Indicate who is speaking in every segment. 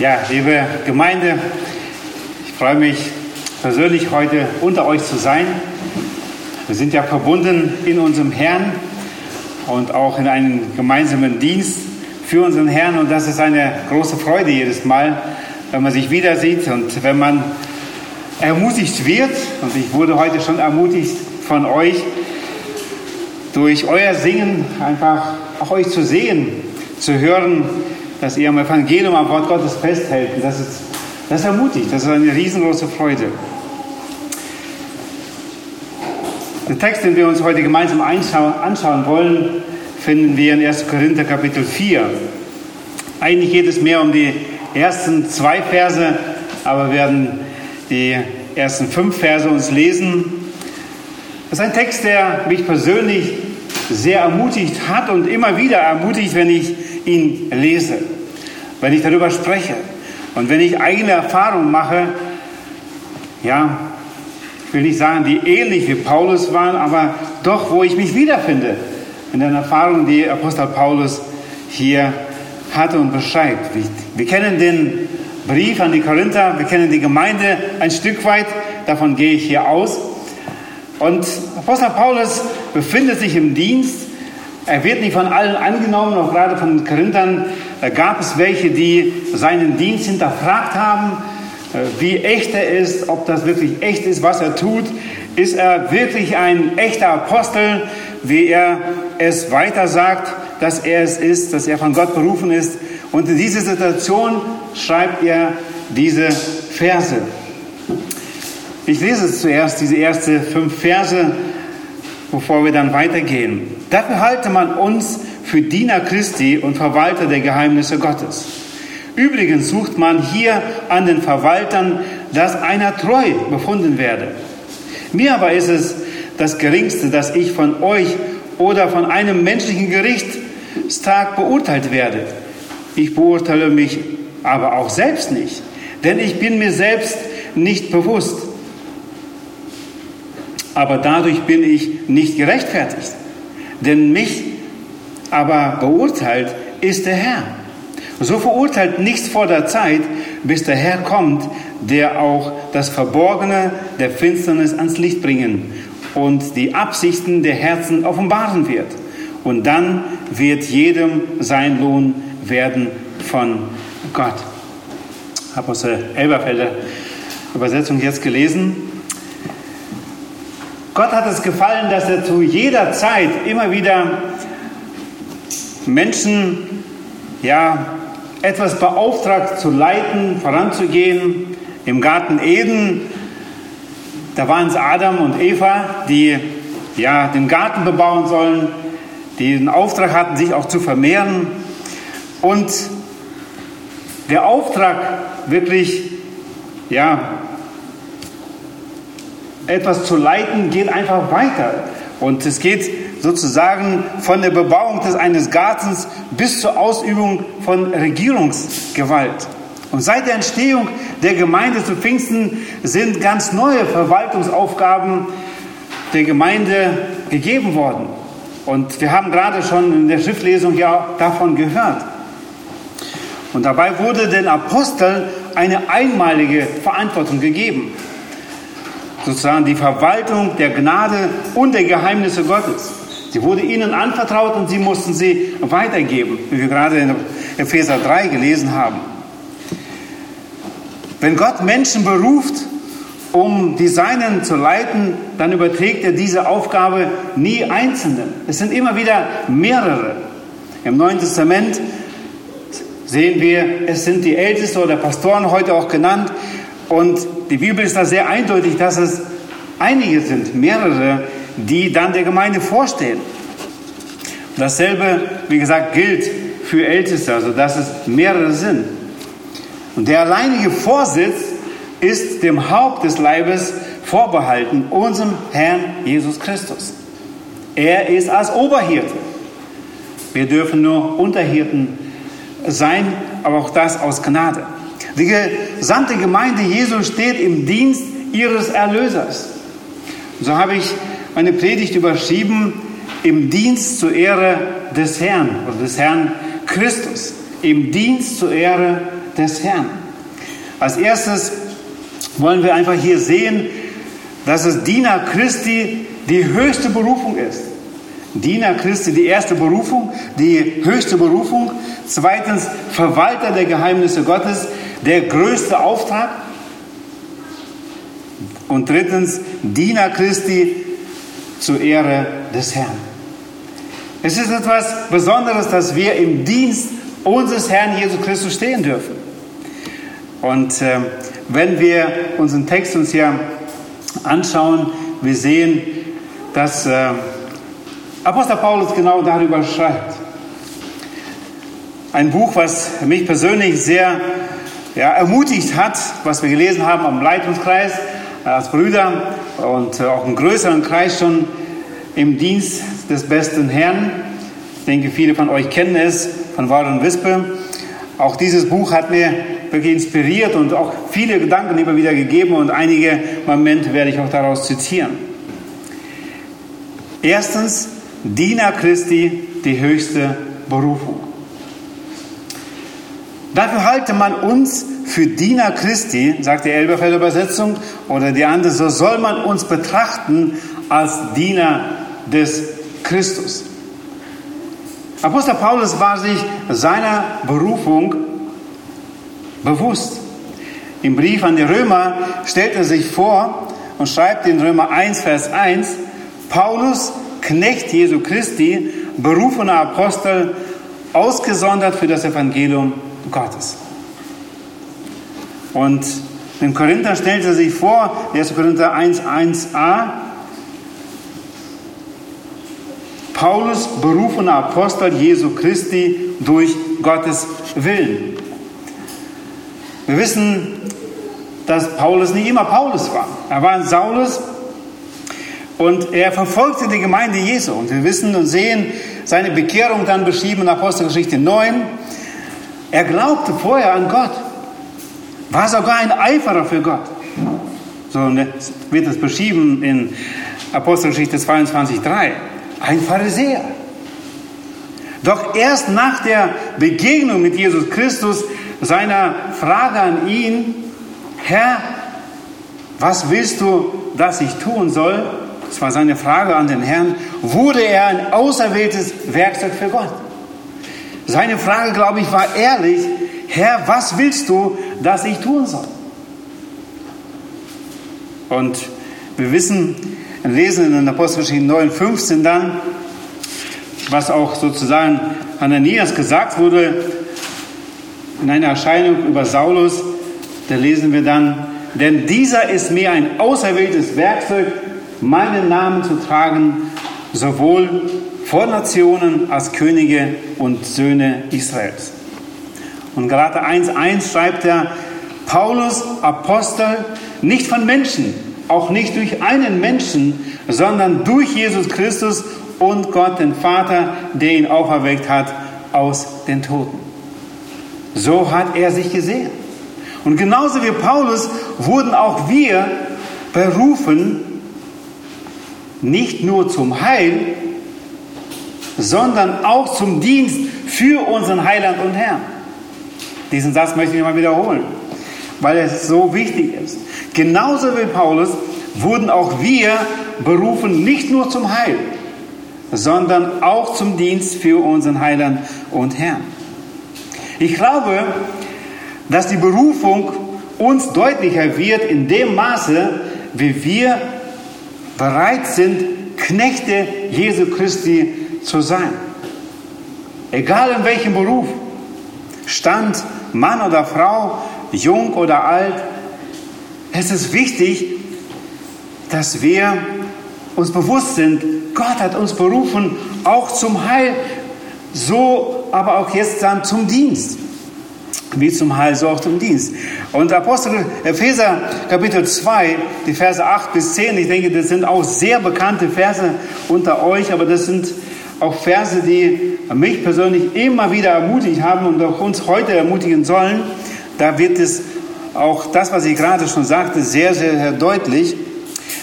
Speaker 1: Ja, liebe Gemeinde, ich freue mich persönlich heute unter euch zu sein. Wir sind ja verbunden in unserem Herrn und auch in einem gemeinsamen Dienst für unseren Herrn und das ist eine große Freude jedes Mal, wenn man sich wieder sieht und wenn man ermutigt wird und ich wurde heute schon ermutigt von euch durch euer Singen einfach auch euch zu sehen, zu hören, dass ihr am Evangelium, am Wort Gottes festhält. Das ist, das ermutigt, das ist eine riesengroße Freude. Den Text, den wir uns heute gemeinsam anschauen wollen, finden wir in 1. Korinther Kapitel 4. Eigentlich geht es mehr um die ersten zwei Verse, aber wir werden die ersten fünf Verse uns lesen. Das ist ein Text, der mich persönlich sehr ermutigt hat und immer wieder ermutigt, wenn ich ihn lese, wenn ich darüber spreche und wenn ich eigene Erfahrungen mache, ja, ich will nicht sagen, die ähnlich wie Paulus waren, aber doch, wo ich mich wiederfinde in den Erfahrungen, die Apostel Paulus hier hatte und beschreibt. Wir kennen den Brief an die Korinther, wir kennen die Gemeinde ein Stück weit, davon gehe ich hier aus. Und Apostel Paulus befindet sich im Dienst er wird nicht von allen angenommen, auch gerade von den Korinthern da gab es welche, die seinen Dienst hinterfragt haben, äh, wie echt er ist, ob das wirklich echt ist, was er tut. Ist er wirklich ein echter Apostel, wie er es weiter sagt, dass er es ist, dass er von Gott berufen ist. Und in dieser Situation schreibt er diese Verse. Ich lese zuerst diese ersten fünf Verse, bevor wir dann weitergehen. Dafür halte man uns für Diener Christi und Verwalter der Geheimnisse Gottes. Übrigens sucht man hier an den Verwaltern, dass einer treu befunden werde. Mir aber ist es das Geringste, dass ich von euch oder von einem menschlichen Gerichtstag beurteilt werde. Ich beurteile mich aber auch selbst nicht, denn ich bin mir selbst nicht bewusst. Aber dadurch bin ich nicht gerechtfertigt. Denn mich aber beurteilt ist der Herr. So verurteilt nichts vor der Zeit, bis der Herr kommt, der auch das Verborgene der Finsternis ans Licht bringen und die Absichten der Herzen offenbaren wird. Und dann wird jedem sein Lohn werden von Gott. Apostel Elberfelder Übersetzung jetzt gelesen. Gott hat es gefallen, dass er zu jeder Zeit immer wieder Menschen ja, etwas beauftragt zu leiten, voranzugehen. Im Garten Eden, da waren es Adam und Eva, die ja, den Garten bebauen sollen, die den Auftrag hatten, sich auch zu vermehren. Und der Auftrag wirklich ja, etwas zu leiten, geht einfach weiter. Und es geht sozusagen von der Bebauung des eines Gartens bis zur Ausübung von Regierungsgewalt. Und seit der Entstehung der Gemeinde zu Pfingsten sind ganz neue Verwaltungsaufgaben der Gemeinde gegeben worden. Und wir haben gerade schon in der Schriftlesung ja davon gehört. Und dabei wurde den Aposteln eine einmalige Verantwortung gegeben sozusagen die Verwaltung der Gnade und der Geheimnisse Gottes. Sie wurde ihnen anvertraut und sie mussten sie weitergeben, wie wir gerade in Epheser 3 gelesen haben. Wenn Gott Menschen beruft, um die Seinen zu leiten, dann überträgt er diese Aufgabe nie Einzelnen. Es sind immer wieder mehrere. Im Neuen Testament sehen wir, es sind die Ältesten oder Pastoren heute auch genannt, und die Bibel ist da sehr eindeutig, dass es einige sind, mehrere, die dann der Gemeinde vorstehen. Dasselbe, wie gesagt, gilt für Älteste, also dass es mehrere sind. Und der alleinige Vorsitz ist dem Haupt des Leibes vorbehalten, unserem Herrn Jesus Christus. Er ist als Oberhirte. Wir dürfen nur Unterhirten sein, aber auch das aus Gnade. Die gesamte Gemeinde Jesu steht im Dienst ihres Erlösers. So habe ich meine Predigt überschrieben, im Dienst zur Ehre des Herrn oder des Herrn Christus. Im Dienst zur Ehre des Herrn. Als erstes wollen wir einfach hier sehen, dass es Diener Christi die höchste Berufung ist. Diener Christi die erste Berufung, die höchste Berufung. Zweitens Verwalter der Geheimnisse Gottes, der größte Auftrag. Und drittens Diener Christi zur Ehre des Herrn. Es ist etwas Besonderes, dass wir im Dienst unseres Herrn Jesus Christus stehen dürfen. Und äh, wenn wir unseren Text uns hier anschauen, wir sehen, dass äh, Apostel Paulus genau darüber schreibt. Ein Buch, was mich persönlich sehr ja, ermutigt hat, was wir gelesen haben am Leitungskreis als Brüder und auch im größeren Kreis schon im Dienst des besten Herrn. Ich denke, viele von euch kennen es von Warren Wispe. Auch dieses Buch hat mir wirklich inspiriert und auch viele Gedanken immer wieder gegeben und einige Momente werde ich auch daraus zitieren. Erstens, Diener Christi, die höchste Berufung. Dafür halte man uns für Diener Christi, sagt die Elberfelder Übersetzung, oder die andere, so soll man uns betrachten als Diener des Christus. Apostel Paulus war sich seiner Berufung bewusst. Im Brief an die Römer stellt er sich vor und schreibt in Römer 1, Vers 1, Paulus, Knecht Jesu Christi, berufener Apostel, ausgesondert für das Evangelium Gottes. Und in Korinther stellt er sich vor, 1. Korinther 1, 1a, Paulus, berufener Apostel Jesu Christi durch Gottes Willen. Wir wissen, dass Paulus nicht immer Paulus war. Er war ein Saulus und er verfolgte die Gemeinde Jesu. Und wir wissen und sehen seine Bekehrung dann beschrieben in Apostelgeschichte 9. Er glaubte vorher an Gott, war sogar ein Eiferer für Gott. So wird es beschrieben in Apostelgeschichte 22,3. Ein Pharisäer. Doch erst nach der Begegnung mit Jesus Christus, seiner Frage an ihn, Herr, was willst du, dass ich tun soll? Das war seine Frage an den Herrn. Wurde er ein auserwähltes Werkzeug für Gott? Seine Frage, glaube ich, war ehrlich. Herr, was willst du, dass ich tun soll? Und wir wissen, lesen in den Apostelgeschichte 9, 15 dann, was auch sozusagen Ananias gesagt wurde in einer Erscheinung über Saulus, da lesen wir dann, denn dieser ist mir ein auserwähltes Werkzeug, meinen Namen zu tragen, sowohl vor Nationen als Könige und Söhne Israels. Und Galater 1,1 schreibt er, Paulus, Apostel, nicht von Menschen, auch nicht durch einen Menschen, sondern durch Jesus Christus und Gott, den Vater, der ihn auferweckt hat aus den Toten. So hat er sich gesehen. Und genauso wie Paulus wurden auch wir berufen, nicht nur zum Heil, sondern auch zum Dienst für unseren Heiland und Herrn. Diesen Satz möchte ich mal wiederholen, weil es so wichtig ist. Genauso wie Paulus wurden auch wir berufen, nicht nur zum Heil, sondern auch zum Dienst für unseren Heiland und Herrn. Ich glaube, dass die Berufung uns deutlicher wird in dem Maße, wie wir bereit sind, Knechte Jesu Christi zu sein. Egal in welchem Beruf, Stand, Mann oder Frau, jung oder alt, es ist wichtig, dass wir uns bewusst sind, Gott hat uns berufen, auch zum Heil, so aber auch jetzt dann zum Dienst. Wie zum Heil, so auch zum Dienst. Und Apostel Epheser Kapitel 2, die Verse 8 bis 10, ich denke, das sind auch sehr bekannte Verse unter euch, aber das sind auch Verse, die mich persönlich immer wieder ermutigt haben und auch uns heute ermutigen sollen. Da wird es auch das, was ich gerade schon sagte, sehr, sehr, sehr deutlich.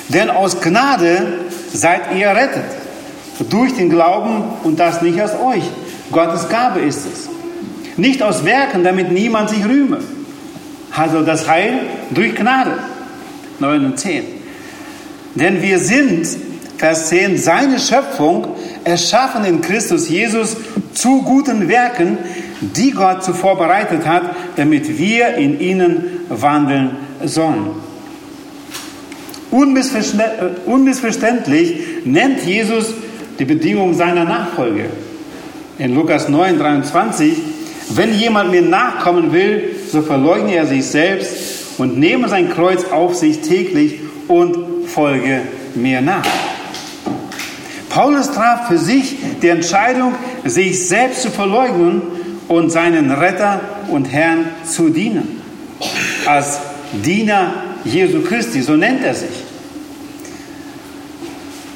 Speaker 1: Denn aus Gnade seid ihr errettet. Durch den Glauben und das nicht aus euch. Gottes Gabe ist es. Nicht aus Werken, damit niemand sich rühme. Also das Heil durch Gnade. 9 und 10. Denn wir sind, Vers 10, seine Schöpfung, erschaffen in Christus Jesus zu guten Werken, die Gott zuvor bereitet hat, damit wir in ihnen wandeln sollen. Unmissverständlich nennt Jesus die Bedingung seiner Nachfolge. In Lukas 9, 23, wenn jemand mir nachkommen will, so verleugne er sich selbst und nehme sein Kreuz auf sich täglich und folge mir nach. Paulus traf für sich die Entscheidung, sich selbst zu verleugnen und seinen Retter und Herrn zu dienen. Als Diener Jesu Christi, so nennt er sich.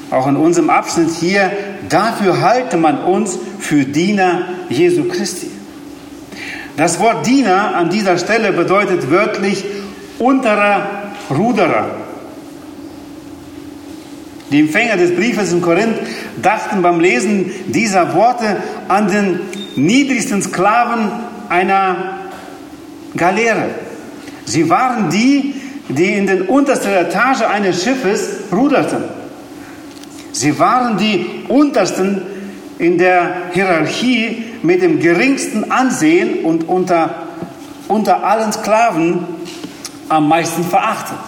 Speaker 1: Auch in unserem Abschnitt hier, dafür halte man uns für Diener Jesu Christi. Das Wort Diener an dieser Stelle bedeutet wörtlich unterer Ruderer. Die Empfänger des Briefes in Korinth dachten beim Lesen dieser Worte an den niedrigsten Sklaven einer Galeere. Sie waren die, die in den untersten Etage eines Schiffes ruderten. Sie waren die untersten in der Hierarchie mit dem geringsten Ansehen und unter, unter allen Sklaven am meisten verachtet.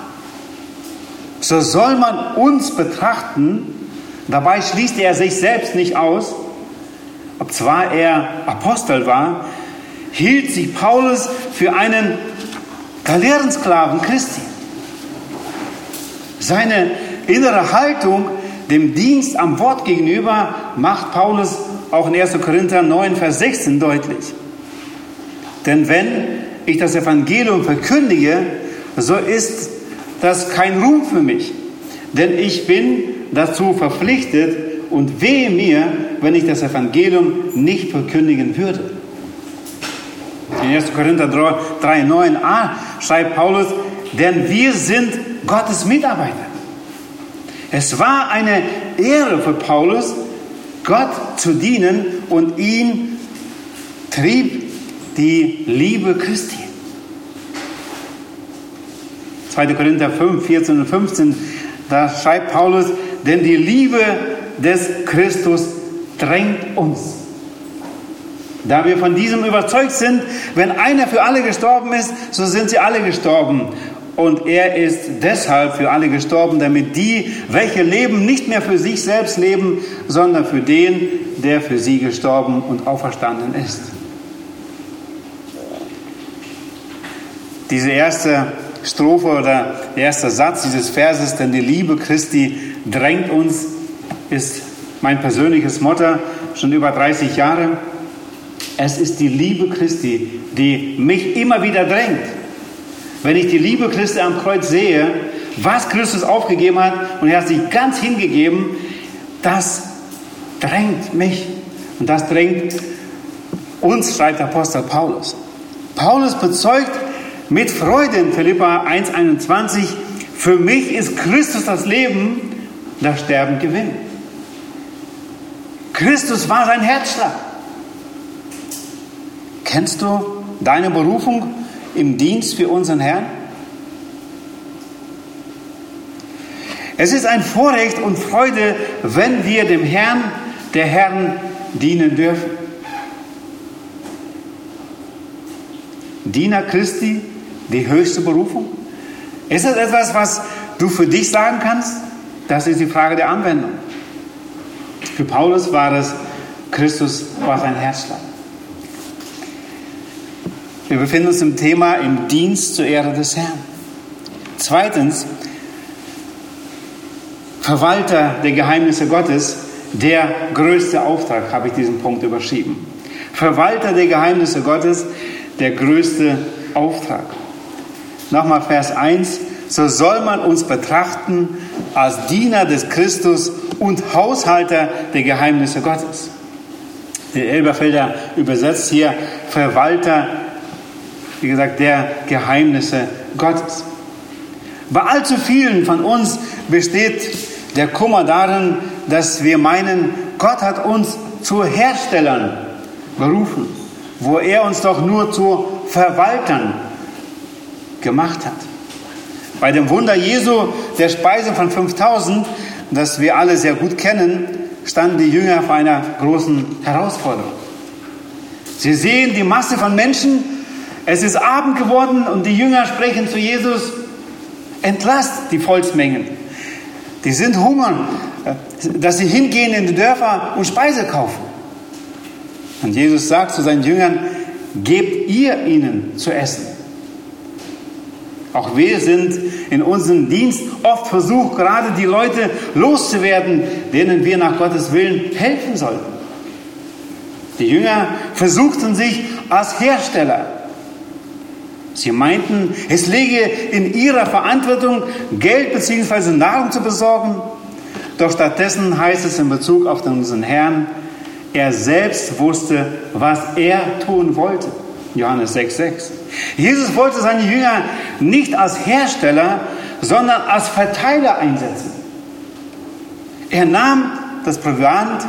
Speaker 1: So soll man uns betrachten, dabei schließt er sich selbst nicht aus, ob zwar er Apostel war, hielt sich Paulus für einen Galeerensklaven Christi. Seine innere Haltung dem Dienst am Wort gegenüber macht Paulus auch in 1. Korinther 9, Vers 16 deutlich. Denn wenn ich das Evangelium verkündige, so ist das kein Ruhm für mich. Denn ich bin dazu verpflichtet und wehe mir, wenn ich das Evangelium nicht verkündigen würde. In 1. Korinther 3, 9a schreibt Paulus, denn wir sind Gottes Mitarbeiter. Es war eine Ehre für Paulus, Gott zu dienen und ihn trieb die Liebe Christi. 2. Korinther 5, 14 und 15, da schreibt Paulus, denn die Liebe des Christus drängt uns. Da wir von diesem überzeugt sind, wenn einer für alle gestorben ist, so sind sie alle gestorben. Und er ist deshalb für alle gestorben, damit die, welche leben, nicht mehr für sich selbst leben, sondern für den, der für sie gestorben und auferstanden ist. Diese erste Strophe oder der erste Satz dieses Verses, denn die Liebe Christi drängt uns, ist mein persönliches Motto schon über 30 Jahre. Es ist die Liebe Christi, die mich immer wieder drängt. Wenn ich die Liebe Christi am Kreuz sehe, was Christus aufgegeben hat und er hat sich ganz hingegeben, das drängt mich und das drängt uns, schreibt Apostel Paulus. Paulus bezeugt mit Freude in Philippa 1,21, für mich ist Christus das Leben, das Sterben Gewinn. Christus war sein Herzschlag. Kennst du deine Berufung im Dienst für unseren Herrn? Es ist ein Vorrecht und Freude, wenn wir dem Herrn, der Herrn, dienen dürfen. Diener Christi, die höchste Berufung? Ist das etwas, was du für dich sagen kannst? Das ist die Frage der Anwendung. Für Paulus war das, Christus war sein Herzschlag. Wir befinden uns im Thema im Dienst zur Ehre des Herrn. Zweitens, Verwalter der Geheimnisse Gottes, der größte Auftrag, habe ich diesen Punkt überschrieben. Verwalter der Geheimnisse Gottes, der größte Auftrag. Nochmal Vers 1. So soll man uns betrachten als Diener des Christus und Haushalter der Geheimnisse Gottes. Der Elberfelder übersetzt hier Verwalter wie gesagt, der Geheimnisse Gottes. Bei allzu vielen von uns besteht der Kummer darin, dass wir meinen, Gott hat uns zu Herstellern berufen. wo er uns doch nur zu Verwaltern gemacht hat. Bei dem Wunder Jesu, der Speise von 5000, das wir alle sehr gut kennen, standen die Jünger vor einer großen Herausforderung. Sie sehen die Masse von Menschen, es ist Abend geworden und die Jünger sprechen zu Jesus, entlasst die Volksmengen. Die sind hungern, dass sie hingehen in die Dörfer und Speise kaufen. Und Jesus sagt zu seinen Jüngern, gebt ihr ihnen zu essen. Auch wir sind in unserem Dienst oft versucht, gerade die Leute loszuwerden, denen wir nach Gottes Willen helfen sollten. Die Jünger versuchten sich als Hersteller. Sie meinten, es liege in ihrer Verantwortung, Geld bzw. Nahrung zu besorgen. Doch stattdessen heißt es in Bezug auf unseren Herrn, er selbst wusste, was er tun wollte. Johannes 6,6. Jesus wollte seine Jünger nicht als Hersteller, sondern als Verteiler einsetzen. Er nahm das Proviant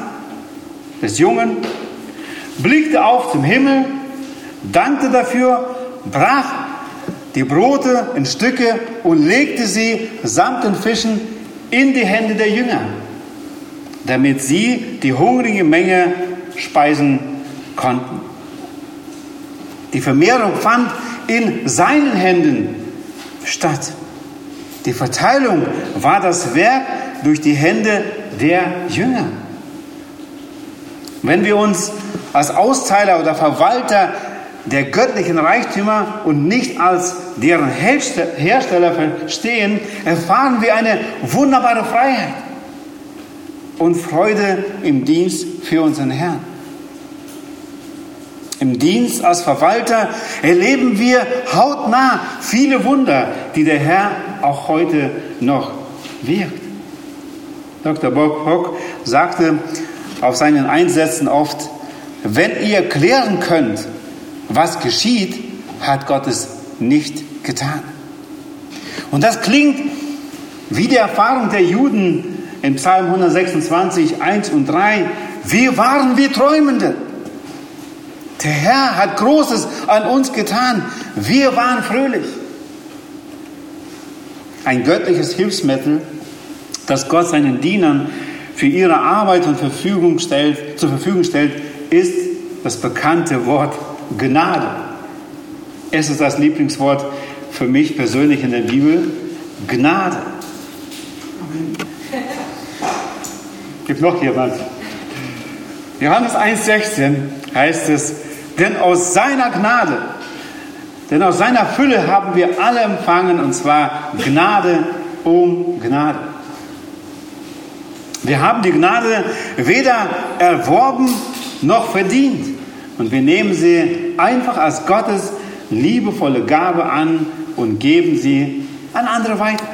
Speaker 1: des Jungen, blickte auf zum Himmel, dankte dafür, brach die Brote in Stücke und legte sie samt den Fischen in die Hände der Jünger, damit sie die hungrige Menge speisen konnten. Die Vermehrung fand in seinen Händen statt. Die Verteilung war das Werk durch die Hände der Jünger. Wenn wir uns als Austeiler oder Verwalter der göttlichen Reichtümer und nicht als deren Hersteller verstehen, erfahren wir eine wunderbare Freiheit und Freude im Dienst für unseren Herrn. Im Dienst als Verwalter erleben wir hautnah viele Wunder, die der Herr auch heute noch wirkt. Dr. Bob Hock sagte auf seinen Einsätzen oft, wenn ihr klären könnt, was geschieht, hat Gott es nicht getan. Und das klingt wie die Erfahrung der Juden in Psalm 126, 1 und 3. Wir waren wie Träumende. Der Herr hat Großes an uns getan. Wir waren fröhlich. Ein göttliches Hilfsmittel, das Gott seinen Dienern für ihre Arbeit und Verfügung stellt, zur Verfügung stellt, ist das bekannte Wort Gnade. Es ist das Lieblingswort für mich persönlich in der Bibel. Gnade. Gibt noch jemand? Johannes 1,16 heißt es, denn aus seiner Gnade, denn aus seiner Fülle haben wir alle empfangen, und zwar Gnade um Gnade. Wir haben die Gnade weder erworben noch verdient. Und wir nehmen sie einfach als Gottes liebevolle Gabe an und geben sie an andere weiter.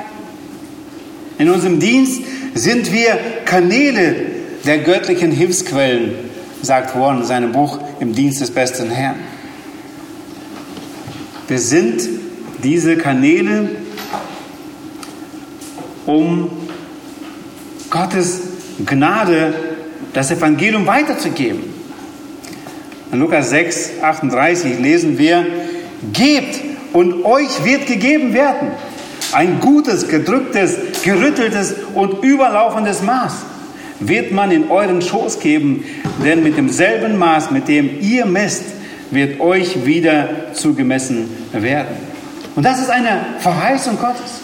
Speaker 1: In unserem Dienst sind wir Kanäle der göttlichen Hilfsquellen, sagt Warren in seinem Buch Im Dienst des besten Herrn. Wir sind diese Kanäle, um Gottes Gnade, das Evangelium weiterzugeben. In Lukas 6, 38 lesen wir, gebt und euch wird gegeben werden. Ein gutes, gedrücktes, gerütteltes und überlaufendes Maß wird man in euren Schoß geben, denn mit demselben Maß, mit dem ihr messt, wird euch wieder zugemessen werden. Und das ist eine Verheißung Gottes.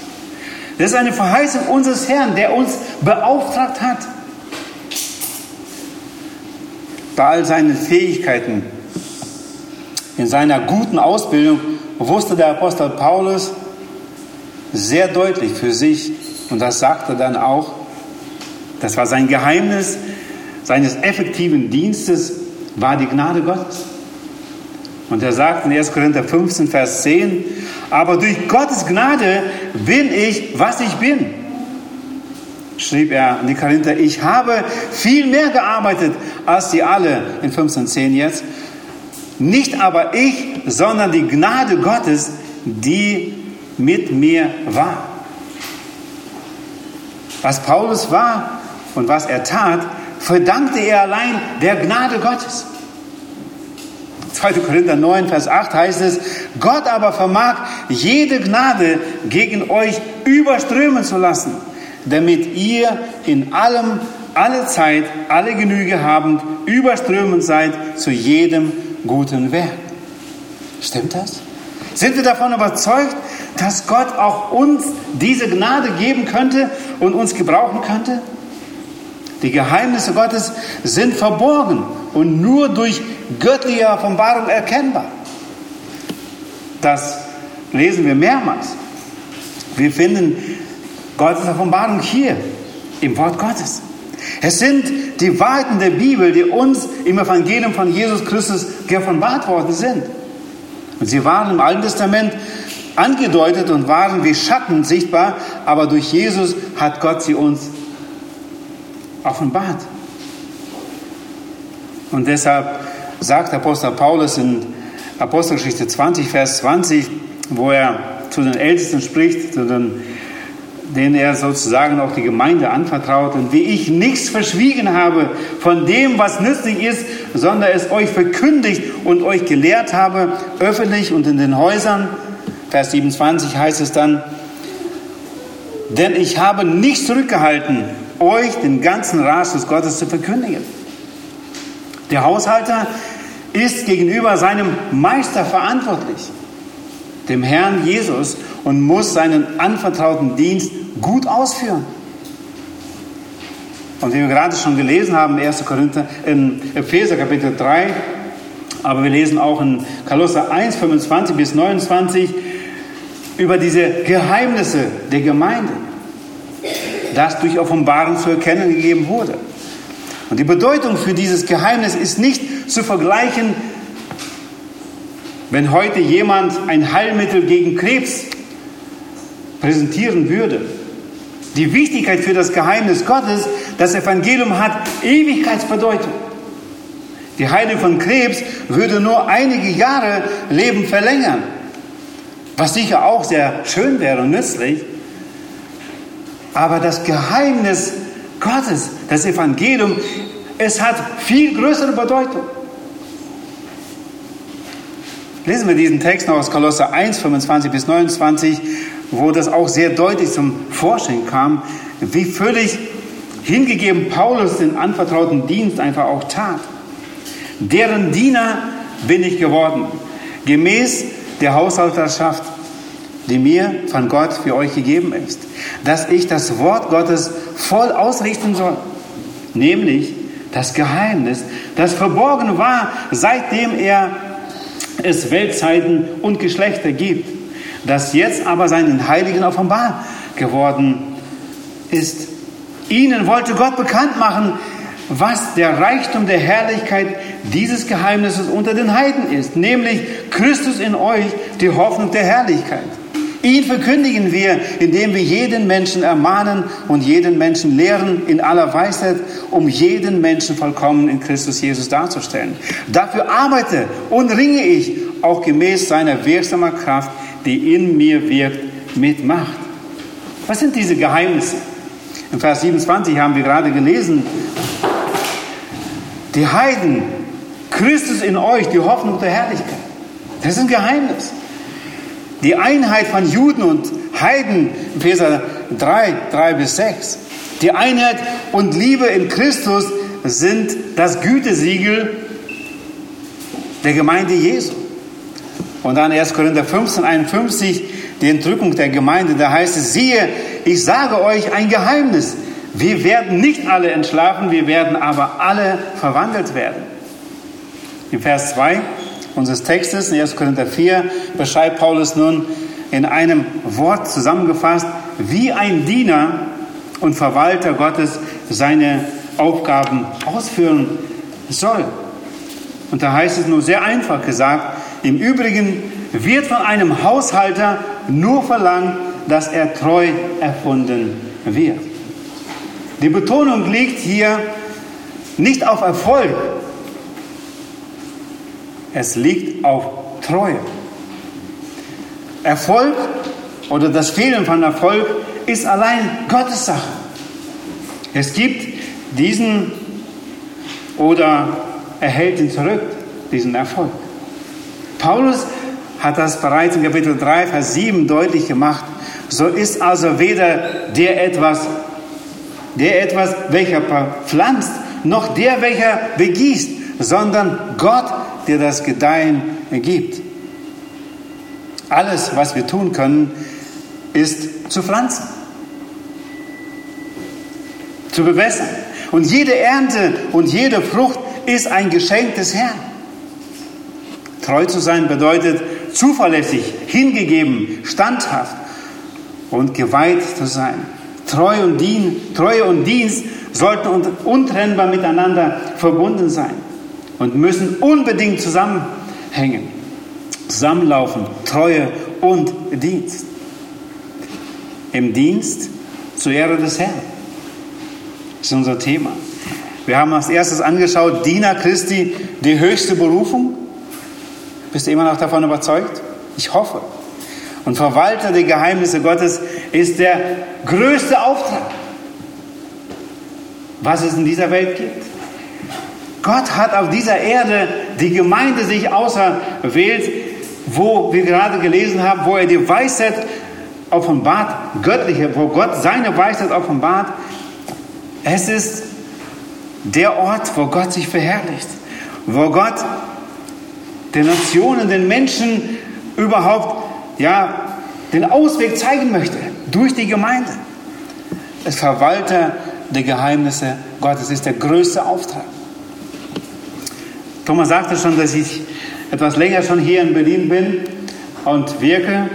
Speaker 1: Das ist eine Verheißung unseres Herrn, der uns beauftragt hat. Bei all seinen Fähigkeiten, in seiner guten Ausbildung, wusste der Apostel Paulus sehr deutlich für sich, und das sagte dann auch, das war sein Geheimnis seines effektiven Dienstes, war die Gnade Gottes. Und er sagt in 1. Korinther 15, Vers 10, aber durch Gottes Gnade bin ich, was ich bin. Schrieb er an die Korinther, ich habe viel mehr gearbeitet als die alle, in 15,10 jetzt. Nicht aber ich, sondern die Gnade Gottes, die mit mir war. Was Paulus war und was er tat, verdankte er allein der Gnade Gottes. 2. 2. Korinther 9, Vers 8 heißt es, Gott aber vermag jede Gnade gegen euch überströmen zu lassen, damit ihr in allem, alle Zeit, alle Genüge habend, überströmend seid zu jedem guten Werk. Stimmt das? Sind wir davon überzeugt, dass Gott auch uns diese Gnade geben könnte und uns gebrauchen könnte? Die Geheimnisse Gottes sind verborgen und nur durch göttliche Offenbarung erkennbar. Das lesen wir mehrmals. Wir finden Gottes Offenbarung hier im Wort Gottes. Es sind die Wahrheiten der Bibel, die uns im Evangelium von Jesus Christus geoffenbart worden sind. Und sie waren im Alten Testament angedeutet und waren wie Schatten sichtbar, aber durch Jesus hat Gott sie uns offenbart. Und deshalb sagt Apostel Paulus in Apostelgeschichte 20, Vers 20, wo er zu den Ältesten spricht, zu den, denen er sozusagen auch die Gemeinde anvertraut, und wie ich nichts verschwiegen habe von dem, was nützlich ist, sondern es euch verkündigt und euch gelehrt habe, öffentlich und in den Häusern. Vers 27 heißt es dann, denn ich habe nicht zurückgehalten, euch den ganzen Rat des Gottes zu verkündigen. Der Haushalter ist gegenüber seinem Meister verantwortlich, dem Herrn Jesus, und muss seinen anvertrauten Dienst gut ausführen. Und wie wir gerade schon gelesen haben, 1. Korinther, in Epheser Kapitel 3, aber wir lesen auch in Kolosser 1, 25 bis 29 über diese Geheimnisse der Gemeinde das durch Offenbarung zu erkennen gegeben wurde. Und die Bedeutung für dieses Geheimnis ist nicht zu vergleichen, wenn heute jemand ein Heilmittel gegen Krebs präsentieren würde. Die Wichtigkeit für das Geheimnis Gottes, das Evangelium hat Ewigkeitsbedeutung. Die Heilung von Krebs würde nur einige Jahre Leben verlängern, was sicher auch sehr schön wäre und nützlich. Aber das Geheimnis Gottes, das Evangelium, es hat viel größere Bedeutung. Lesen wir diesen Text noch aus Kolosser 1, 25 bis 29, wo das auch sehr deutlich zum Vorschein kam, wie völlig hingegeben Paulus den anvertrauten Dienst einfach auch tat. Deren Diener bin ich geworden, gemäß der Haushalterschaft die mir von Gott für euch gegeben ist, dass ich das Wort Gottes voll ausrichten soll, nämlich das Geheimnis, das verborgen war, seitdem er es Weltzeiten und Geschlechter gibt, das jetzt aber seinen Heiligen offenbar geworden ist. Ihnen wollte Gott bekannt machen, was der Reichtum der Herrlichkeit dieses Geheimnisses unter den Heiden ist, nämlich Christus in euch, die Hoffnung der Herrlichkeit. Ihn verkündigen wir, indem wir jeden Menschen ermahnen und jeden Menschen lehren in aller Weisheit, um jeden Menschen vollkommen in Christus Jesus darzustellen. Dafür arbeite und ringe ich auch gemäß seiner wirksamen Kraft, die in mir wirkt, mit Macht. Was sind diese Geheimnisse? In Vers 27 haben wir gerade gelesen, die Heiden, Christus in euch, die Hoffnung der Herrlichkeit. Das ist ein Geheimnis. Die Einheit von Juden und Heiden, Epheser 3, 3 bis 6. Die Einheit und Liebe in Christus sind das Gütesiegel der Gemeinde Jesu. Und dann 1. Korinther 15, 51, die Entrückung der Gemeinde, da heißt es, siehe, ich sage euch ein Geheimnis. Wir werden nicht alle entschlafen, wir werden aber alle verwandelt werden. Im Vers 2, unseres Textes in 1. Korinther 4 beschreibt Paulus nun in einem Wort zusammengefasst, wie ein Diener und Verwalter Gottes seine Aufgaben ausführen soll. Und da heißt es nur sehr einfach gesagt, im Übrigen wird von einem Haushalter nur verlangt, dass er treu erfunden wird. Die Betonung liegt hier nicht auf Erfolg, es liegt auf Treue. Erfolg oder das Fehlen von Erfolg ist allein Gottes Sache. Es gibt diesen oder erhält ihn zurück, diesen Erfolg. Paulus hat das bereits in Kapitel 3, Vers 7 deutlich gemacht. So ist also weder der etwas, der etwas, welcher pflanzt, noch der, welcher begießt, sondern Gott, der das Gedeihen gibt. Alles, was wir tun können, ist zu pflanzen, zu bewässern. Und jede Ernte und jede Frucht ist ein Geschenk des Herrn. Treu zu sein bedeutet zuverlässig, hingegeben, standhaft und geweiht zu sein. Treue und Dienst sollten untrennbar miteinander verbunden sein und müssen unbedingt zusammenhängen, zusammenlaufen, Treue und Dienst. Im Dienst zur Ehre des Herrn. Das ist unser Thema. Wir haben als erstes angeschaut, Diener Christi, die höchste Berufung. Bist du immer noch davon überzeugt? Ich hoffe. Und Verwalter der Geheimnisse Gottes ist der größte Auftrag, was es in dieser Welt gibt. Gott hat auf dieser Erde die Gemeinde sich auserwählt, wo wir gerade gelesen haben, wo er die Weisheit offenbart, göttliche, wo Gott seine Weisheit offenbart. Es ist der Ort, wo Gott sich verherrlicht, wo Gott den Nationen, den Menschen überhaupt ja, den Ausweg zeigen möchte durch die Gemeinde. Als Verwalter der Geheimnisse Gottes ist der größte Auftrag. Thomas sagte schon, dass ich etwas länger schon hier in Berlin bin und wirke.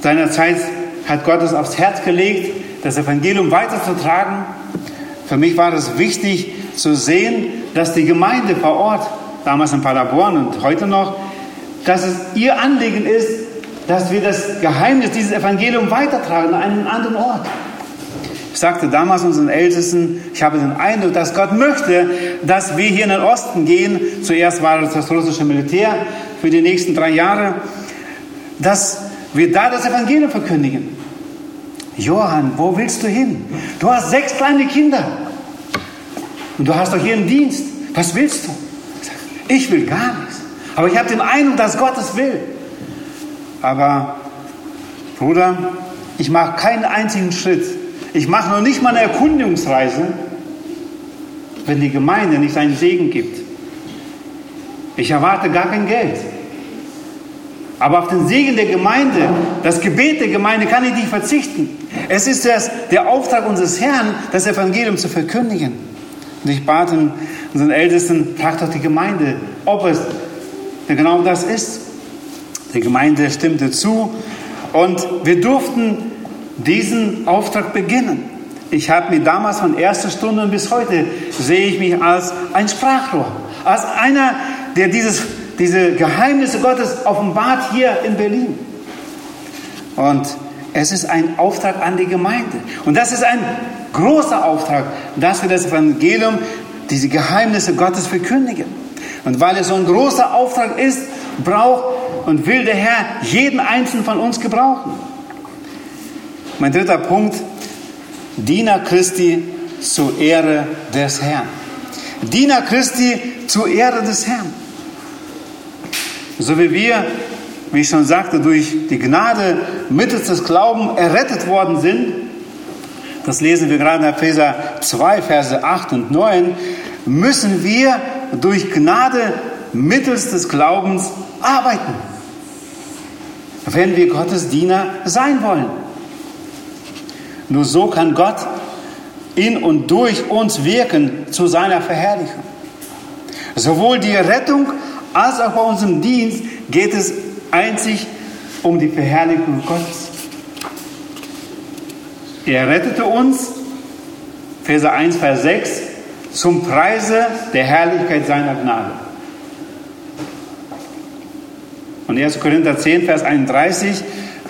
Speaker 1: Seinerzeit hat Gott es aufs Herz gelegt, das Evangelium weiterzutragen. Für mich war es wichtig zu sehen, dass die Gemeinde vor Ort damals in Paderborn und heute noch, dass es ihr Anliegen ist, dass wir das Geheimnis dieses Evangelium weitertragen an einen anderen Ort. Ich sagte damals unseren Ältesten, ich habe den Eindruck, dass Gott möchte, dass wir hier in den Osten gehen. Zuerst war es das russische Militär für die nächsten drei Jahre, dass wir da das Evangelium verkündigen. Johann, wo willst du hin? Du hast sechs kleine Kinder und du hast doch hier einen Dienst. Was willst du? Ich will gar nichts. Aber ich habe den Eindruck, dass Gott es will. Aber Bruder, ich mache keinen einzigen Schritt. Ich mache noch nicht mal eine Erkundungsreise, wenn die Gemeinde nicht seinen Segen gibt. Ich erwarte gar kein Geld. Aber auf den Segen der Gemeinde, das Gebet der Gemeinde kann ich nicht verzichten. Es ist das, der Auftrag unseres Herrn, das Evangelium zu verkündigen. Und ich bat unseren Ältesten, fragt doch die Gemeinde, ob es genau das ist. Die Gemeinde stimmte zu und wir durften diesen Auftrag beginnen. Ich habe mir damals von erster Stunde bis heute sehe ich mich als ein Sprachrohr, als einer, der dieses, diese Geheimnisse Gottes offenbart hier in Berlin. Und es ist ein Auftrag an die Gemeinde. Und das ist ein großer Auftrag, dass wir das Evangelium, diese Geheimnisse Gottes verkündigen. Und weil es so ein großer Auftrag ist, braucht und will der Herr jeden einzelnen von uns gebrauchen. Mein dritter Punkt, Diener Christi zur Ehre des Herrn. Diener Christi zur Ehre des Herrn. So wie wir, wie ich schon sagte, durch die Gnade mittels des Glaubens errettet worden sind, das lesen wir gerade in Epheser 2, Verse 8 und 9, müssen wir durch Gnade mittels des Glaubens arbeiten, wenn wir Gottes Diener sein wollen. Nur so kann Gott in und durch uns wirken zu seiner Verherrlichung. Sowohl die Rettung als auch bei unserem Dienst geht es einzig um die Verherrlichung Gottes. Er rettete uns, Verse 1, Vers 6, zum Preise der Herrlichkeit seiner Gnade. Und 1. Korinther 10, Vers 31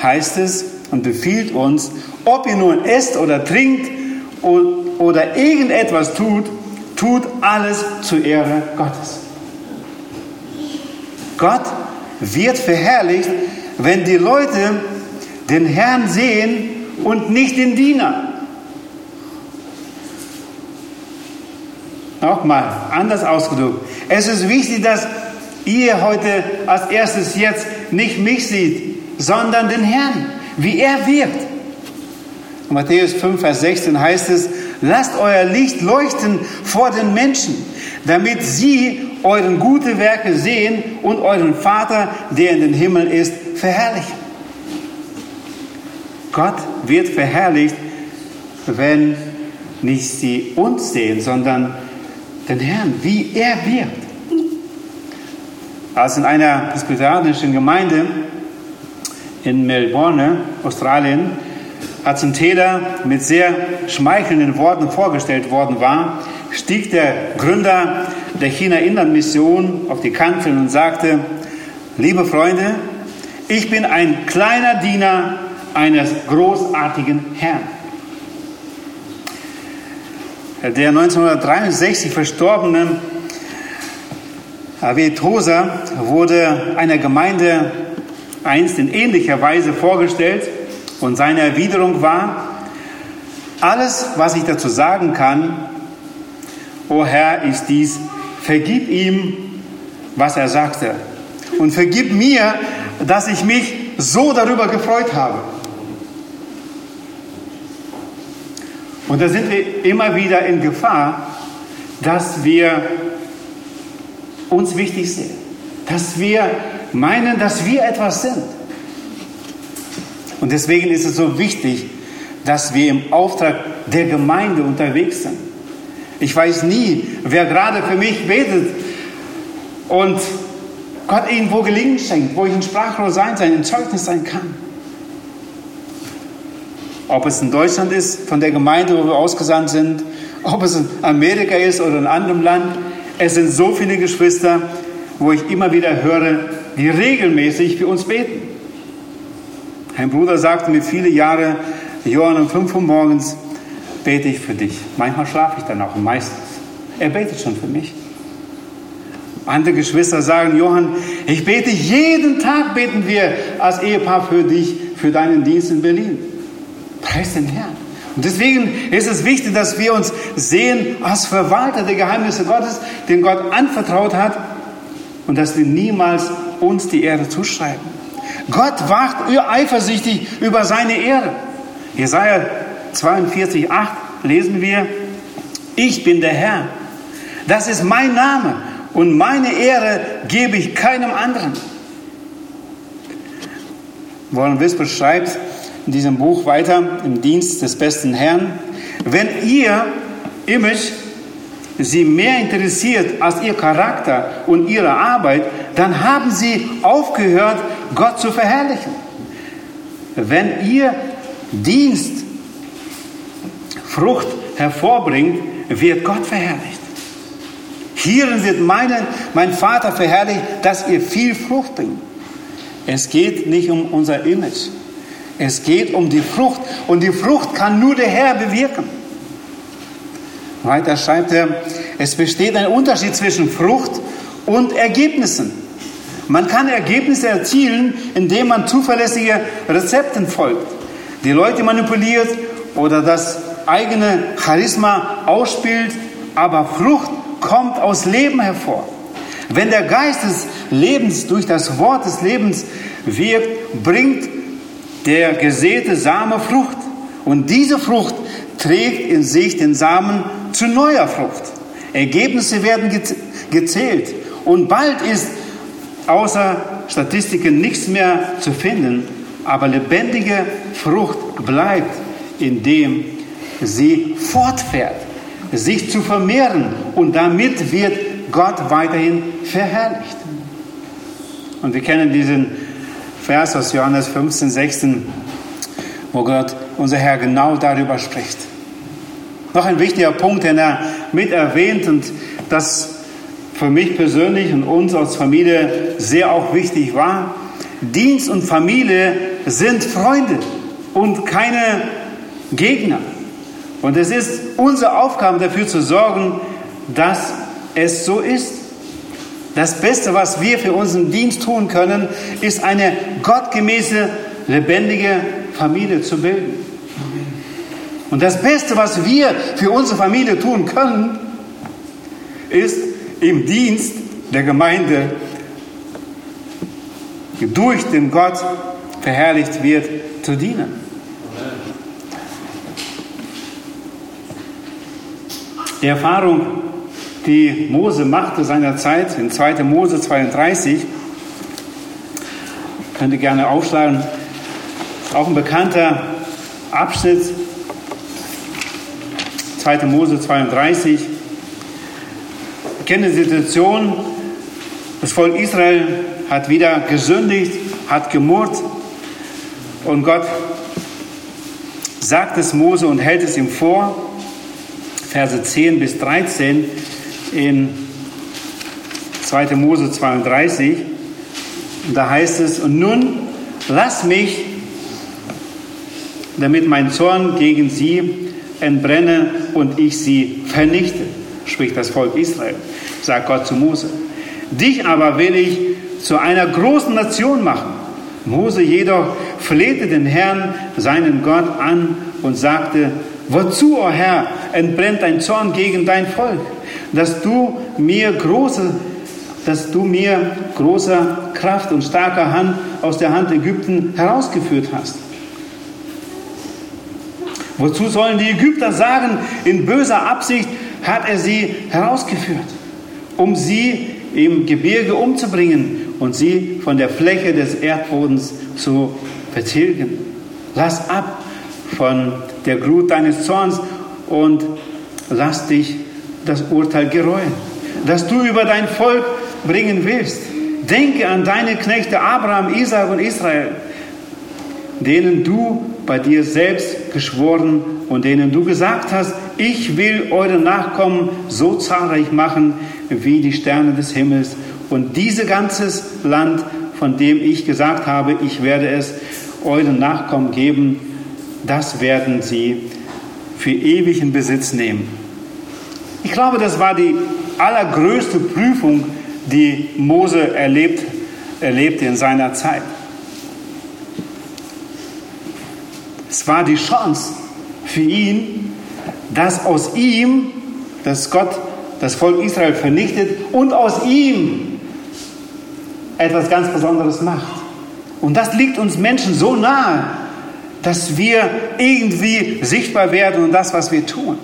Speaker 1: heißt es und befiehlt uns, ob ihr nun esst oder trinkt oder irgendetwas tut, tut alles zur Ehre Gottes. Gott wird verherrlicht, wenn die Leute den Herrn sehen und nicht den Diener. Nochmal, anders ausgedrückt. Es ist wichtig, dass ihr heute als erstes jetzt nicht mich seht, sondern den Herrn, wie er wirkt. In Matthäus 5, Vers 16 heißt es, lasst euer Licht leuchten vor den Menschen, damit sie euren gute Werke sehen und euren Vater, der in den Himmel ist, verherrlichen. Gott wird verherrlicht, wenn nicht sie uns sehen, sondern den Herrn, wie er wirkt. Als in einer presbyterianischen Gemeinde in Melbourne, Australien, Täler mit sehr schmeichelnden Worten vorgestellt worden war, stieg der Gründer der China-Inland-Mission auf die Kanzel und sagte, liebe Freunde, ich bin ein kleiner Diener eines großartigen Herrn. Der 1963 verstorbene Avetosa wurde einer Gemeinde einst in ähnlicher Weise vorgestellt und seine Erwiderung war, alles, was ich dazu sagen kann, o Herr, ist dies, vergib ihm, was er sagte und vergib mir, dass ich mich so darüber gefreut habe. Und da sind wir immer wieder in Gefahr, dass wir uns wichtig sehen, dass wir meinen, dass wir etwas sind. Und deswegen ist es so wichtig, dass wir im Auftrag der Gemeinde unterwegs sind. Ich weiß nie, wer gerade für mich betet und Gott irgendwo gelingen schenkt, wo ich ein Sprachrohr sein, ein Zeugnis sein kann. Ob es in Deutschland ist, von der Gemeinde, wo wir ausgesandt sind, ob es in Amerika ist oder in einem anderen Land. Es sind so viele Geschwister, wo ich immer wieder höre, die regelmäßig für uns beten. Ein Bruder sagte mir viele Jahre, Johann, um 5 Uhr morgens bete ich für dich. Manchmal schlafe ich dann auch, meistens. Er betet schon für mich. Andere Geschwister sagen, Johann, ich bete jeden Tag, beten wir als Ehepaar für dich, für deinen Dienst in Berlin. Preis den Herrn. Und deswegen ist es wichtig, dass wir uns sehen als Verwalter der Geheimnisse Gottes, den Gott anvertraut hat und dass wir niemals uns die Ehre zuschreiben. Gott wacht eifersüchtig über seine Ehre. Jesaja 42, 8 lesen wir, ich bin der Herr. Das ist mein Name und meine Ehre gebe ich keinem anderen. Warren Whisper schreibt in diesem Buch weiter, im Dienst des besten Herrn, wenn ihr Image sie mehr interessiert als ihr Charakter und ihre Arbeit, dann haben sie aufgehört, Gott zu verherrlichen. Wenn ihr Dienst Frucht hervorbringt, wird Gott verherrlicht. Hierin wird meine, mein Vater verherrlicht, dass ihr viel Frucht bringt. Es geht nicht um unser Image. Es geht um die Frucht. Und die Frucht kann nur der Herr bewirken. Weiter schreibt er, es besteht ein Unterschied zwischen Frucht und Ergebnissen. Man kann Ergebnisse erzielen, indem man zuverlässige Rezepten folgt, die Leute manipuliert oder das eigene Charisma ausspielt, aber Frucht kommt aus Leben hervor. Wenn der Geist des Lebens durch das Wort des Lebens wirkt, bringt der gesäte Same Frucht. Und diese Frucht trägt in sich den Samen zu neuer Frucht. Ergebnisse werden gezählt. Und bald ist außer Statistiken nichts mehr zu finden. Aber lebendige Frucht bleibt, indem sie fortfährt, sich zu vermehren. Und damit wird Gott weiterhin verherrlicht. Und wir kennen diesen Vers aus Johannes 15, 16, wo Gott, unser Herr, genau darüber spricht. Noch ein wichtiger Punkt, den er mit erwähnt und das für mich persönlich und uns als Familie sehr auch wichtig war. Dienst und Familie sind Freunde und keine Gegner. Und es ist unsere Aufgabe dafür zu sorgen, dass es so ist. Das Beste, was wir für unseren Dienst tun können, ist eine gottgemäße, lebendige Familie zu bilden. Und das Beste, was wir für unsere Familie tun können, ist im Dienst der Gemeinde durch den Gott verherrlicht wird, zu dienen. Die Erfahrung, die Mose machte seinerzeit in 2. Mose 32, könnt ihr gerne aufschlagen, auch ein bekannter Abschnitt, 2. Mose 32. Kenne die Situation, das Volk Israel hat wieder gesündigt, hat gemurrt und Gott sagt es Mose und hält es ihm vor. Verse 10 bis 13 in 2. Mose 32. Und da heißt es, und nun lass mich, damit mein Zorn gegen sie entbrenne und ich sie vernichte, spricht das Volk Israel, sagt Gott zu Mose. Dich aber will ich zu einer großen Nation machen. Mose jedoch flehte den Herrn, seinen Gott, an und sagte, wozu, o oh Herr, entbrennt dein Zorn gegen dein Volk, dass du mir große, dass du mir großer Kraft und starker Hand aus der Hand Ägypten herausgeführt hast. Wozu sollen die Ägypter sagen, in böser Absicht hat er sie herausgeführt, um sie im Gebirge umzubringen und sie von der Fläche des Erdbodens zu vertilgen. Lass ab von der Glut deines Zorns und lass dich das Urteil gereuen, das du über dein Volk bringen willst. Denke an deine Knechte Abraham, Isaac und Israel, denen du bei dir selbst geschworen und denen du gesagt hast, ich will eure Nachkommen so zahlreich machen wie die Sterne des Himmels. Und dieses ganze Land, von dem ich gesagt habe, ich werde es euren Nachkommen geben, das werden sie für ewigen Besitz nehmen. Ich glaube, das war die allergrößte Prüfung, die Mose erlebt, erlebte in seiner Zeit. Es war die Chance für ihn, dass aus ihm, dass Gott das Volk Israel vernichtet und aus ihm etwas ganz Besonderes macht. Und das liegt uns Menschen so nahe, dass wir irgendwie sichtbar werden und das, was wir tun.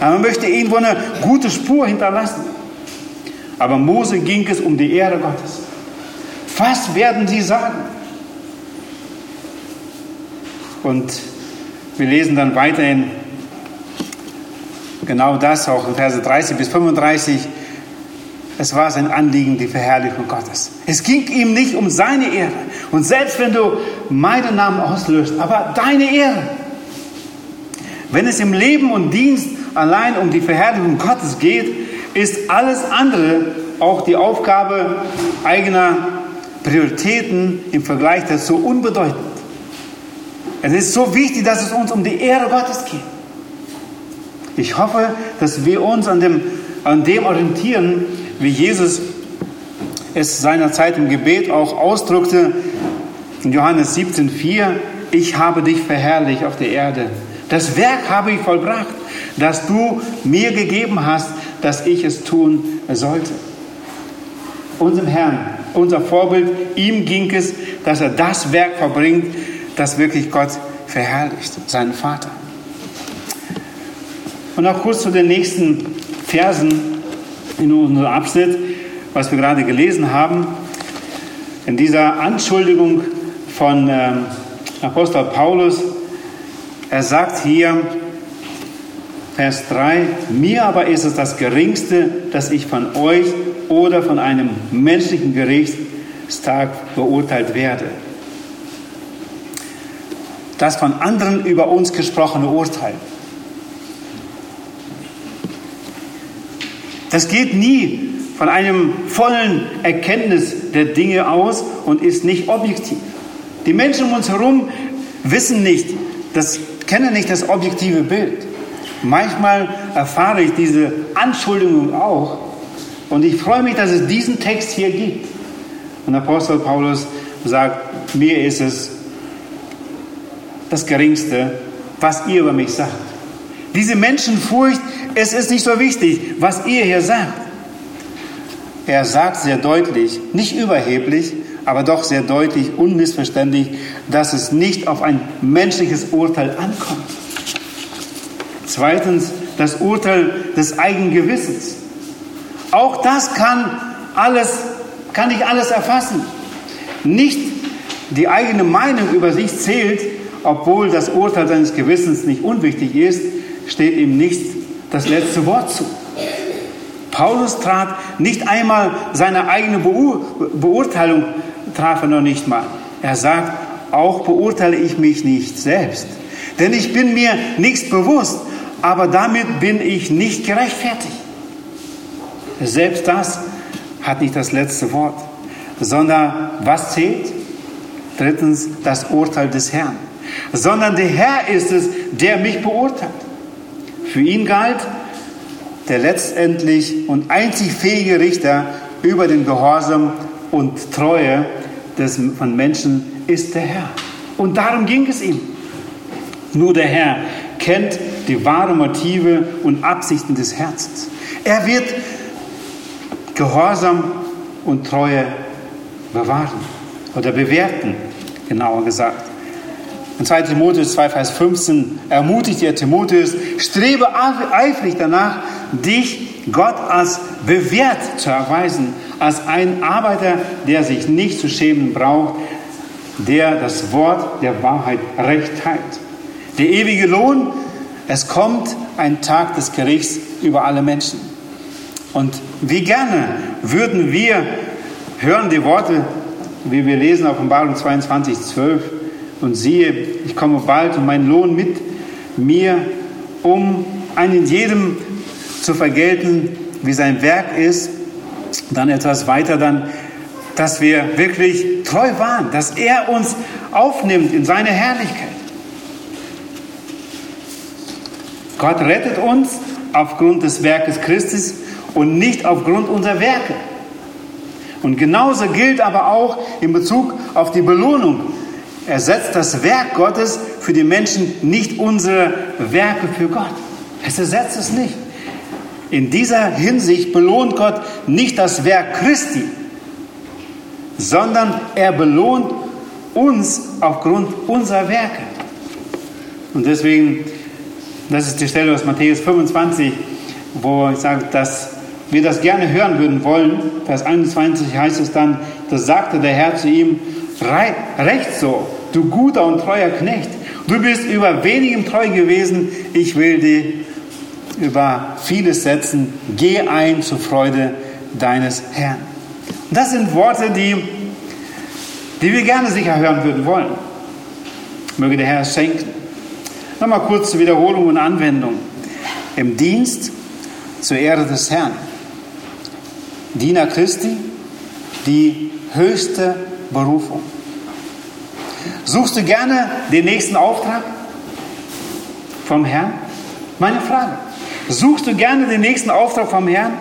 Speaker 1: Aber man möchte irgendwo eine gute Spur hinterlassen. Aber Mose ging es um die Ehre Gottes. Was werden sie sagen? Und wir lesen dann weiterhin genau das, auch in Verse 30 bis 35. Es war sein Anliegen, die Verherrlichung Gottes. Es ging ihm nicht um seine Ehre. Und selbst wenn du meinen Namen auslöst, aber deine Ehre. Wenn es im Leben und Dienst allein um die Verherrlichung Gottes geht, ist alles andere, auch die Aufgabe eigener Prioritäten im Vergleich dazu unbedeutend. Es ist so wichtig, dass es uns um die Ehre Gottes geht. Ich hoffe, dass wir uns an dem, an dem orientieren, wie Jesus es seinerzeit im Gebet auch ausdrückte, in Johannes 17,4, ich habe dich verherrlicht auf der Erde. Das Werk habe ich vollbracht, das du mir gegeben hast, dass ich es tun sollte. Unserem Herrn, unser Vorbild, ihm ging es, dass er das Werk verbringt, das wirklich Gott verherrlicht, seinen Vater. Und auch kurz zu den nächsten Versen in unserem Abschnitt, was wir gerade gelesen haben. In dieser Anschuldigung von ähm, Apostel Paulus, er sagt hier, Vers 3, mir aber ist es das Geringste, dass ich von euch oder von einem menschlichen Gerichtstag beurteilt werde das von anderen über uns gesprochene Urteil. Das geht nie von einem vollen Erkenntnis der Dinge aus und ist nicht objektiv. Die Menschen um uns herum wissen nicht, das, kennen nicht das objektive Bild. Manchmal erfahre ich diese Anschuldigung auch und ich freue mich, dass es diesen Text hier gibt. Und Apostel Paulus sagt, mir ist es das Geringste, was ihr über mich sagt. Diese Menschenfurcht, es ist nicht so wichtig, was ihr hier sagt. Er sagt sehr deutlich, nicht überheblich, aber doch sehr deutlich, unmissverständlich, dass es nicht auf ein menschliches Urteil ankommt. Zweitens, das Urteil des eigenen Gewissens. Auch das kann alles, kann nicht alles erfassen. Nicht die eigene Meinung über sich zählt, obwohl das Urteil seines Gewissens nicht unwichtig ist, steht ihm nicht das letzte Wort zu. Paulus trat nicht einmal seine eigene Beurteilung, traf er noch nicht mal. Er sagt, auch beurteile ich mich nicht selbst. Denn ich bin mir nichts bewusst, aber damit bin ich nicht gerechtfertigt. Selbst das hat nicht das letzte Wort, sondern was zählt? Drittens das Urteil des Herrn. Sondern der Herr ist es, der mich beurteilt. Für ihn galt der letztendlich und einzig fähige Richter über den Gehorsam und Treue des, von Menschen ist der Herr. Und darum ging es ihm. Nur der Herr kennt die wahren Motive und Absichten des Herzens. Er wird Gehorsam und Treue bewahren oder bewerten, genauer gesagt. In 2 Timotheus 2, Vers 15 ermutigt er Timotheus, strebe eifrig danach, dich Gott als bewährt zu erweisen, als ein Arbeiter, der sich nicht zu schämen braucht, der das Wort der Wahrheit recht teilt. Der ewige Lohn, es kommt ein Tag des Gerichts über alle Menschen. Und wie gerne würden wir hören die Worte, wie wir lesen, Offenbarung 22, 12, und siehe, ich komme bald und mein Lohn mit mir, um einen jedem zu vergelten, wie sein Werk ist. Dann etwas weiter, dann, dass wir wirklich treu waren, dass er uns aufnimmt in seine Herrlichkeit. Gott rettet uns aufgrund des Werkes Christus und nicht aufgrund unserer Werke. Und genauso gilt aber auch in Bezug auf die Belohnung. Er setzt das Werk Gottes für die Menschen, nicht unsere Werke für Gott. Es ersetzt es nicht. In dieser Hinsicht belohnt Gott nicht das Werk Christi, sondern er belohnt uns aufgrund unserer Werke. Und deswegen, das ist die Stelle aus Matthäus 25, wo ich sage, dass wir das gerne hören würden wollen. Vers 21 heißt es dann, da sagte der Herr zu ihm, recht so, du guter und treuer Knecht. Du bist über wenigem treu gewesen, ich will dich über vieles setzen. Geh ein zur Freude deines Herrn. Und das sind Worte, die, die wir gerne sicher hören würden wollen. Möge der Herr es schenken. Nochmal kurz zur Wiederholung und Anwendung. Im Dienst zur Ehre des Herrn. Diener Christi, die höchste Berufung. Suchst du gerne den nächsten Auftrag vom Herrn? Meine Frage. Suchst du gerne den nächsten Auftrag vom Herrn?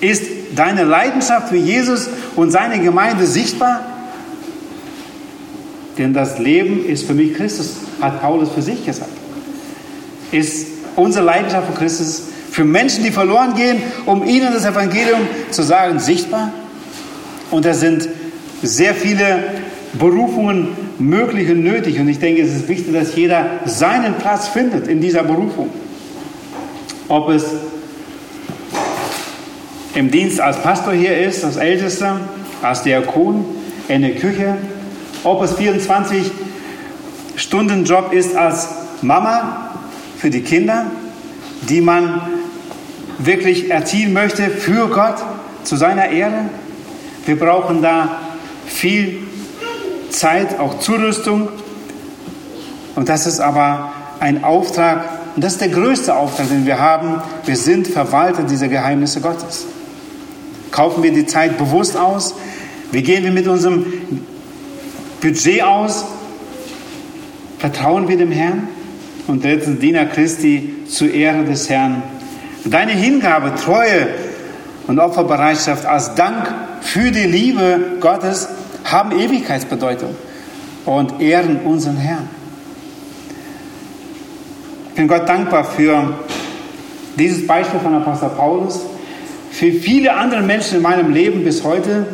Speaker 1: Ist deine Leidenschaft für Jesus und seine Gemeinde sichtbar? Denn das Leben ist für mich Christus, hat Paulus für sich gesagt. Ist unsere Leidenschaft für Christus für Menschen, die verloren gehen, um ihnen das Evangelium zu sagen, sichtbar? Und da sind sehr viele Berufungen möglich und nötig. Und ich denke, es ist wichtig, dass jeder seinen Platz findet in dieser Berufung. Ob es im Dienst als Pastor hier ist, als Ältester, als Diakon, in der Küche, ob es 24 Stunden Job ist als Mama für die Kinder, die man wirklich erziehen möchte für Gott, zu seiner Ehre. Wir brauchen da viel Zeit, auch Zurüstung. Und das ist aber ein Auftrag, und das ist der größte Auftrag, den wir haben. Wir sind Verwalter dieser Geheimnisse Gottes. Kaufen wir die Zeit bewusst aus? Wie gehen wir mit unserem Budget aus? Vertrauen wir dem Herrn? Und drittens, Diener Christi zur Ehre des Herrn. Deine Hingabe, Treue und Opferbereitschaft als Dank für die Liebe Gottes haben Ewigkeitsbedeutung und ehren unseren Herrn. Ich bin Gott dankbar für dieses Beispiel von Apostel Paulus, für viele andere Menschen in meinem Leben bis heute.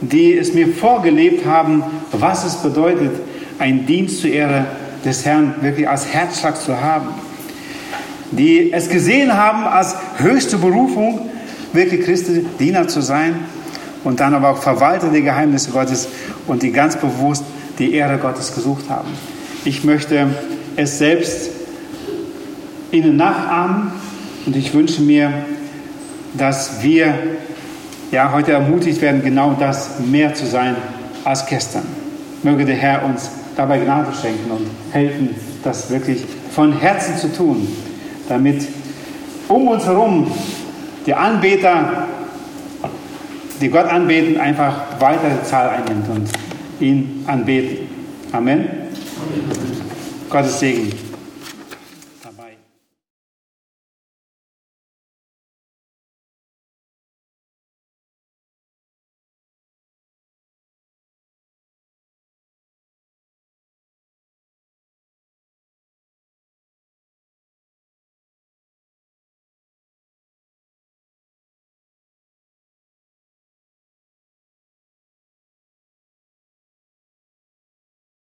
Speaker 1: die es mir vorgelebt haben, was es bedeutet, einen Dienst zur Ehre des Herrn wirklich als Herzschlag zu haben. Die es gesehen haben als höchste Berufung, wirklich Christi Diener zu sein und dann aber auch Verwalter der Geheimnisse Gottes und die ganz bewusst die Ehre Gottes gesucht haben. Ich möchte es selbst ihnen nachahmen und ich wünsche mir, dass wir ja, heute ermutigt werden, genau das mehr zu sein als gestern. Möge der Herr uns dabei Gnade schenken und helfen, das wirklich von Herzen zu tun, damit um uns herum die Anbeter, die Gott anbeten, einfach weitere Zahl einnimmt und ihn anbeten. Amen. Gottes Segen.